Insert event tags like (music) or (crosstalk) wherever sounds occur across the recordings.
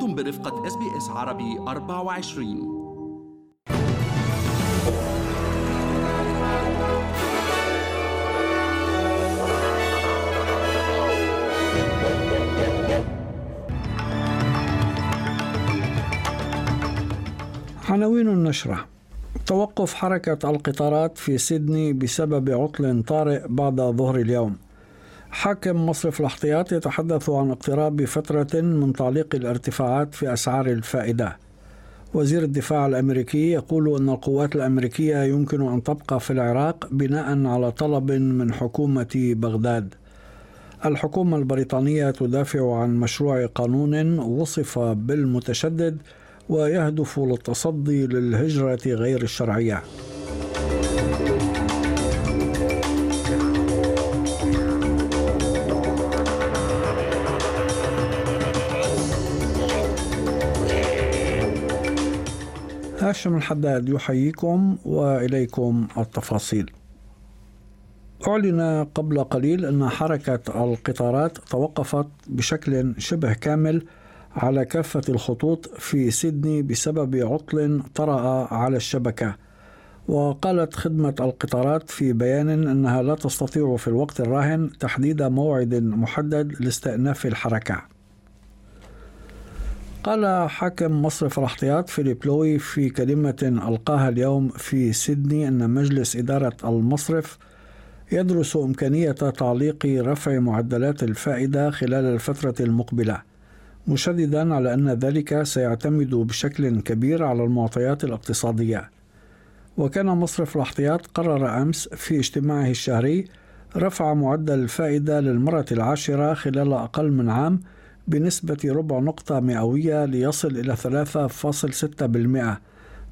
أنتم برفقة اس بي اس عربي 24 عناوين النشرة. توقف حركة القطارات في سيدني بسبب عطل طارئ بعد ظهر اليوم. حاكم مصرف الاحتياط يتحدث عن اقتراب فترة من تعليق الارتفاعات في أسعار الفائدة وزير الدفاع الأمريكي يقول أن القوات الأمريكية يمكن أن تبقى في العراق بناء على طلب من حكومة بغداد الحكومة البريطانية تدافع عن مشروع قانون وصف بالمتشدد ويهدف للتصدي للهجرة غير الشرعية. هاشم الحداد يحييكم وإليكم التفاصيل. أعلن قبل قليل أن حركة القطارات توقفت بشكل شبه كامل على كافة الخطوط في سيدني بسبب عطل طرأ على الشبكة وقالت خدمة القطارات في بيان أنها لا تستطيع في الوقت الراهن تحديد موعد محدد لاستئناف الحركة قال حاكم مصرف الاحتياط فيليب لوي في كلمة ألقاها اليوم في سيدني أن مجلس إدارة المصرف يدرس إمكانية تعليق رفع معدلات الفائدة خلال الفترة المقبلة مشددا على أن ذلك سيعتمد بشكل كبير على المعطيات الاقتصادية. وكان مصرف الاحتياط قرر أمس في اجتماعه الشهري رفع معدل الفائدة للمرة العاشرة خلال أقل من عام بنسبة ربع نقطة مئوية ليصل إلى 3.6%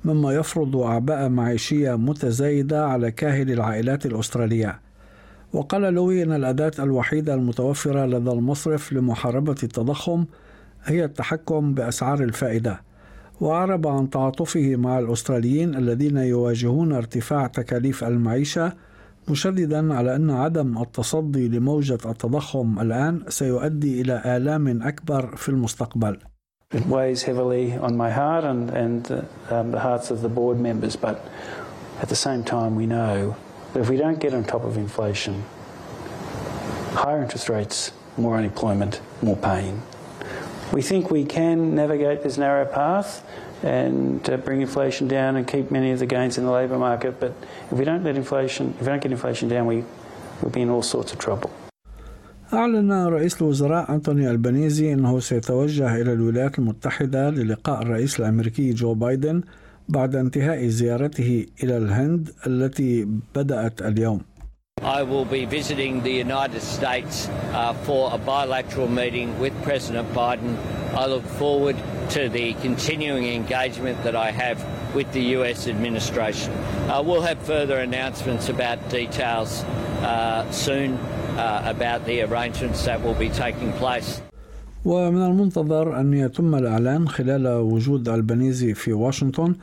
مما يفرض أعباء معيشية متزايدة على كاهل العائلات الأسترالية. وقال لوي أن الأداة الوحيدة المتوفرة لدى المصرف لمحاربة التضخم هي التحكم بأسعار الفائدة. وأعرب عن تعاطفه مع الأستراليين الذين يواجهون ارتفاع تكاليف المعيشة مشددا على أن عدم التصدي لموجة التضخم الآن سيؤدي إلى آلام أكبر في المستقبل. It weighs heavily on my heart and, and um, the hearts of the board members, but at the same time, we know that if we don't get on top of inflation, higher interest rates, more unemployment, more pain. We think we can navigate this narrow path and uh, bring inflation down and keep many of the gains in the labour market. But if we don't let inflation, if we don't get inflation down, we will be in all sorts of trouble. أعلن رئيس الوزراء أنتوني البنيزي أنه سيتوجه إلى الولايات المتحدة للقاء الرئيس الأمريكي جو بايدن بعد انتهاء زيارته إلى الهند التي بدأت اليوم. I will be visiting the United States uh, for a bilateral meeting with President Biden. I look forward to the continuing engagement that I have with the US administration. Uh, we'll have further announcements about details uh, soon uh, about the arrangements that will be taking place. ومن المنتظر أن يتم الإعلان خلال وجود البنيزي في واشنطن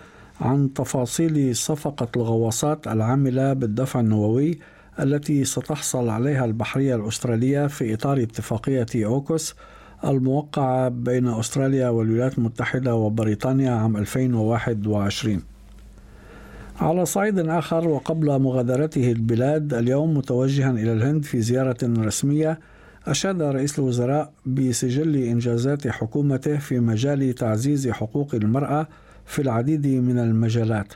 عن تفاصيل صفقة الغواصات العاملة بالدفع النووي التي ستحصل عليها البحرية الأسترالية في إطار اتفاقية أوكوس الموقعة بين أستراليا والولايات المتحدة وبريطانيا عام 2021 على صعيد آخر وقبل مغادرته البلاد اليوم متوجها إلى الهند في زيارة رسمية أشاد رئيس الوزراء بسجل إنجازات حكومته في مجال تعزيز حقوق المرأة في العديد من المجالات.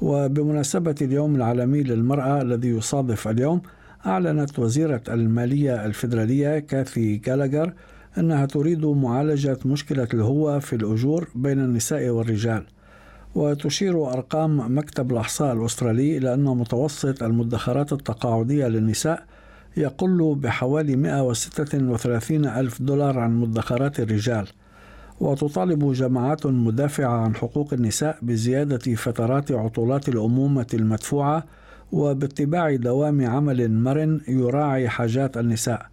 وبمناسبة اليوم العالمي للمرأة الذي يصادف اليوم أعلنت وزيرة المالية الفيدرالية كاثي جالاجر أنها تريد معالجة مشكلة الهوة في الأجور بين النساء والرجال وتشير أرقام مكتب الأحصاء الأسترالي إلى أن متوسط المدخرات التقاعدية للنساء يقل بحوالي 136 ألف دولار عن مدخرات الرجال وتطالب جماعات مدافعة عن حقوق النساء بزيادة فترات عطلات الأمومة المدفوعة وباتباع دوام عمل مرن يراعي حاجات النساء.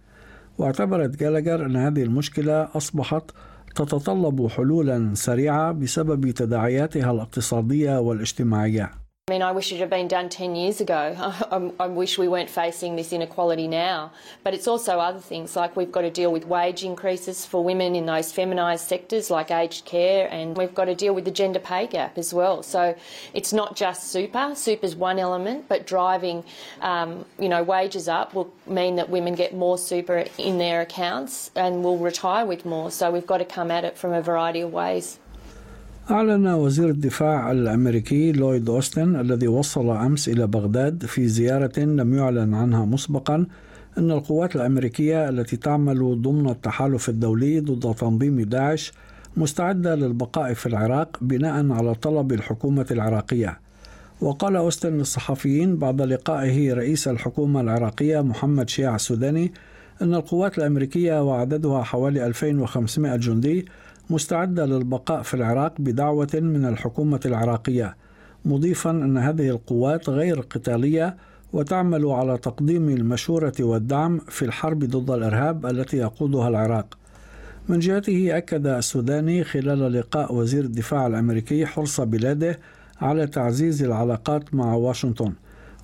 واعتبرت جالاجر أن هذه المشكلة أصبحت تتطلب حلولا سريعة بسبب تداعياتها الاقتصادية والاجتماعية. I mean, I wish it had been done 10 years ago. (laughs) I, I, wish we weren't facing this inequality now. But it's also other things, like we've got to deal with wage increases for women in those feminised sectors like aged care, and we've got to deal with the gender pay gap as well. So it's not just super. Super's one element, but driving, um, you know, wages up will mean that women get more super in their accounts and will retire with more. So we've got to come at it from a variety of ways. أعلن وزير الدفاع الأمريكي لويد أوستن الذي وصل أمس إلى بغداد في زيارة لم يعلن عنها مسبقا أن القوات الأمريكية التي تعمل ضمن التحالف الدولي ضد تنظيم داعش مستعدة للبقاء في العراق بناء على طلب الحكومة العراقية. وقال أوستن للصحفيين بعد لقائه رئيس الحكومة العراقية محمد شيع السوداني أن القوات الأمريكية وعددها حوالي 2500 جندي مستعدة للبقاء في العراق بدعوة من الحكومة العراقية مضيفا أن هذه القوات غير قتالية وتعمل على تقديم المشورة والدعم في الحرب ضد الإرهاب التي يقودها العراق. من جهته أكد السوداني خلال لقاء وزير الدفاع الأمريكي حرص بلاده على تعزيز العلاقات مع واشنطن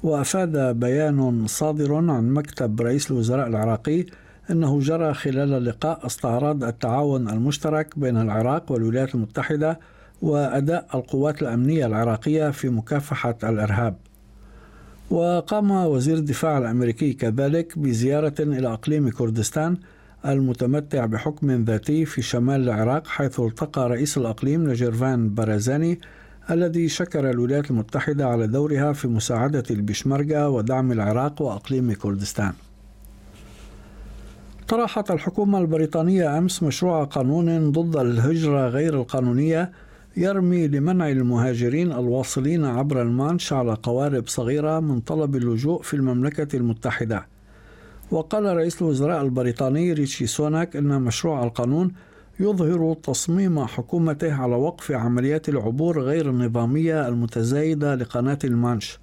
وأفاد بيان صادر عن مكتب رئيس الوزراء العراقي أنه جرى خلال اللقاء استعراض التعاون المشترك بين العراق والولايات المتحدة وأداء القوات الأمنية العراقية في مكافحة الإرهاب. وقام وزير الدفاع الأمريكي كذلك بزيارة إلى أقليم كردستان المتمتع بحكم ذاتي في شمال العراق حيث التقى رئيس الأقليم نجيرفان بارزاني الذي شكر الولايات المتحدة على دورها في مساعدة البشمركة ودعم العراق وأقليم كردستان. طرحت الحكومة البريطانية أمس مشروع قانون ضد الهجرة غير القانونية يرمي لمنع المهاجرين الواصلين عبر المانش على قوارب صغيرة من طلب اللجوء في المملكة المتحدة. وقال رئيس الوزراء البريطاني ريتشي سوناك أن مشروع القانون يظهر تصميم حكومته على وقف عمليات العبور غير النظامية المتزايدة لقناة المانش،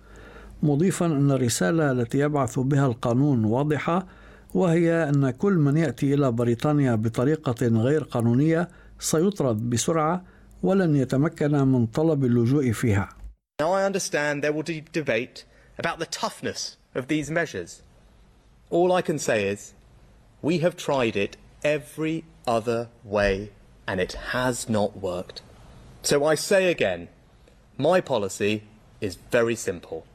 مضيفا أن الرسالة التي يبعث بها القانون واضحة وهي أن كل من يأتي إلى بريطانيا بطريقة غير قانونية سيطرد بسرعة ولن يتمكن من طلب اللجوء فيها. Now I understand there will be debate about the toughness of these measures. All I can say is we have tried it every other way and it has not worked. So I say again, my policy is very simple.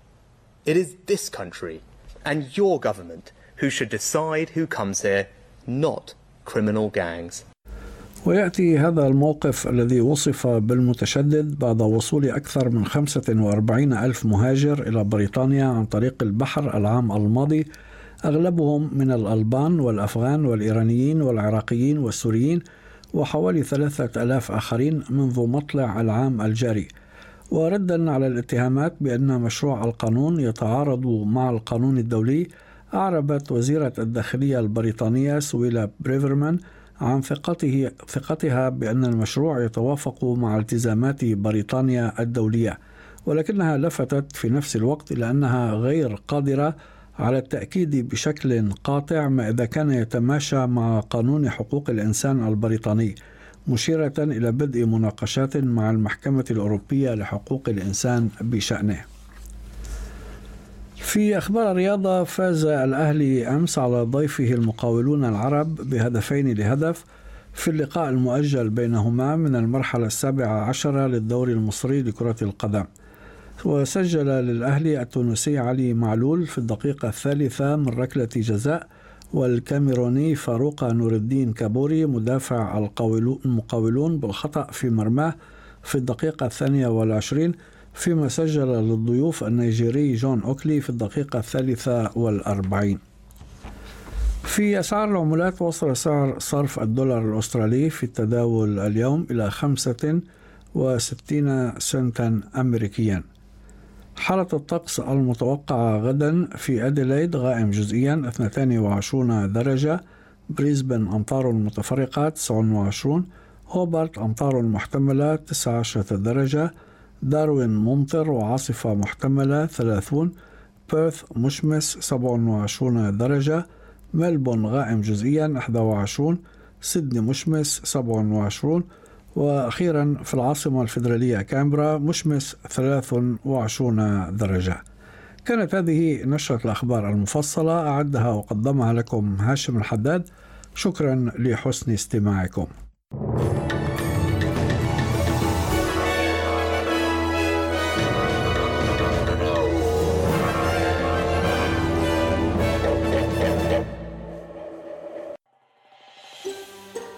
It is this country and your government who should decide who comes here, not criminal gangs. ويأتي هذا الموقف الذي وصف بالمتشدد بعد وصول أكثر من 45 ألف مهاجر إلى بريطانيا عن طريق البحر العام الماضي أغلبهم من الألبان والأفغان والإيرانيين والعراقيين والسوريين وحوالي ثلاثة ألاف آخرين منذ مطلع العام الجاري وردا على الاتهامات بأن مشروع القانون يتعارض مع القانون الدولي أعربت وزيرة الداخلية البريطانية سويلا بريفرمان عن ثقته ثقتها بأن المشروع يتوافق مع التزامات بريطانيا الدولية ولكنها لفتت في نفس الوقت إلى أنها غير قادرة على التأكيد بشكل قاطع ما إذا كان يتماشى مع قانون حقوق الإنسان البريطاني مشيرة إلى بدء مناقشات مع المحكمة الأوروبية لحقوق الإنسان بشأنه. في أخبار الرياضة فاز الأهلي أمس على ضيفه المقاولون العرب بهدفين لهدف في اللقاء المؤجل بينهما من المرحلة السابعة عشرة للدوري المصري لكرة القدم. وسجل للأهلي التونسي علي معلول في الدقيقة الثالثة من ركلة جزاء والكاميروني فاروق نور الدين كابوري مدافع المقاولون بالخطأ في مرماه في الدقيقة الثانية والعشرين فيما سجل للضيوف النيجيري جون أوكلي في الدقيقة الثالثة والأربعين. في أسعار العملات وصل سعر صرف الدولار الأسترالي في التداول اليوم إلى خمسة وستين سنتا أمريكيا. حالة الطقس المتوقعة غدا في أديلايد غائم جزئيا 22 درجة بريسبن أمطار متفرقة 29 هوبارت أمطار محتملة 19 درجة داروين ممطر وعاصفة محتملة 30 بيرث مشمس 27 درجة ملبون غائم جزئيا 21 سيدني مشمس 27 وأخيرا في العاصمة الفيدرالية كامبرا مشمس 23 درجة. كانت هذه نشرة الأخبار المفصلة أعدها وقدمها لكم هاشم الحداد. شكرا لحسن استماعكم.